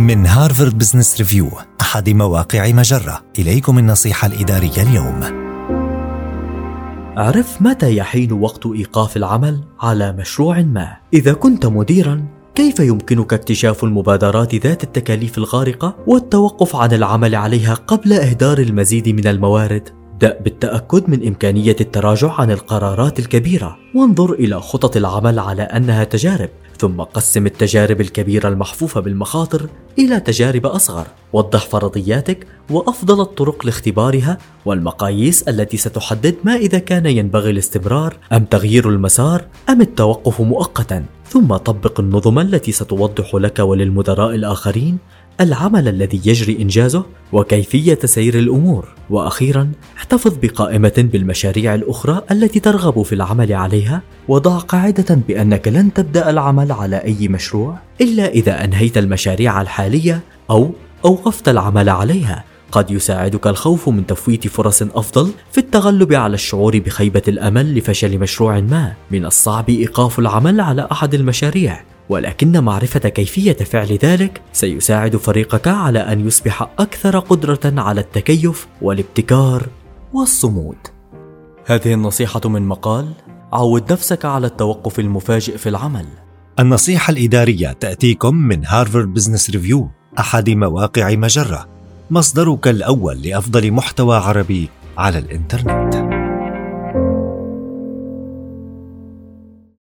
من هارفارد بزنس ريفيو أحد مواقع مجرة. إليكم النصيحة الإدارية اليوم. اعرف متى يحين وقت إيقاف العمل على مشروع ما. إذا كنت مديرا كيف يمكنك اكتشاف المبادرات ذات التكاليف الغارقة والتوقف عن العمل عليها قبل إهدار المزيد من الموارد؟ ابدأ بالتأكد من إمكانية التراجع عن القرارات الكبيرة. وانظر إلى خطط العمل على أنها تجارب ثم قسم التجارب الكبيرة المحفوفة بالمخاطر إلى تجارب أصغر. وضح فرضياتك وأفضل الطرق لاختبارها والمقاييس التي ستحدد ما إذا كان ينبغي الاستمرار أم تغيير المسار أم التوقف مؤقتا. ثم طبق النظم التي ستوضح لك وللمدراء الآخرين العمل الذي يجري إنجازه وكيفية سير الأمور. وأخيرا احتفظ بقائمة بالمشاريع الأخرى التي ترغب في العمل عليها وضع قاعدة بأنك لن تبدأ العمل على أي مشروع إلا إذا أنهيت المشاريع الحالية أو أوقفت العمل عليها. قد يساعدك الخوف من تفويت فرص أفضل في التغلب على الشعور بخيبة الأمل لفشل مشروع ما من الصعب إيقاف العمل على أحد المشاريع ولكن معرفة كيفية فعل ذلك سيساعد فريقك على أن يصبح أكثر قدرة على التكيف والابتكار والصمود. هذه النصيحة من مقال عود نفسك على التوقف المفاجئ في العمل. النصيحة الإدارية تأتيكم من هارفارد بزنس ريفيو أحد مواقع مجرة، مصدرك الأول لأفضل محتوى عربي على الإنترنت.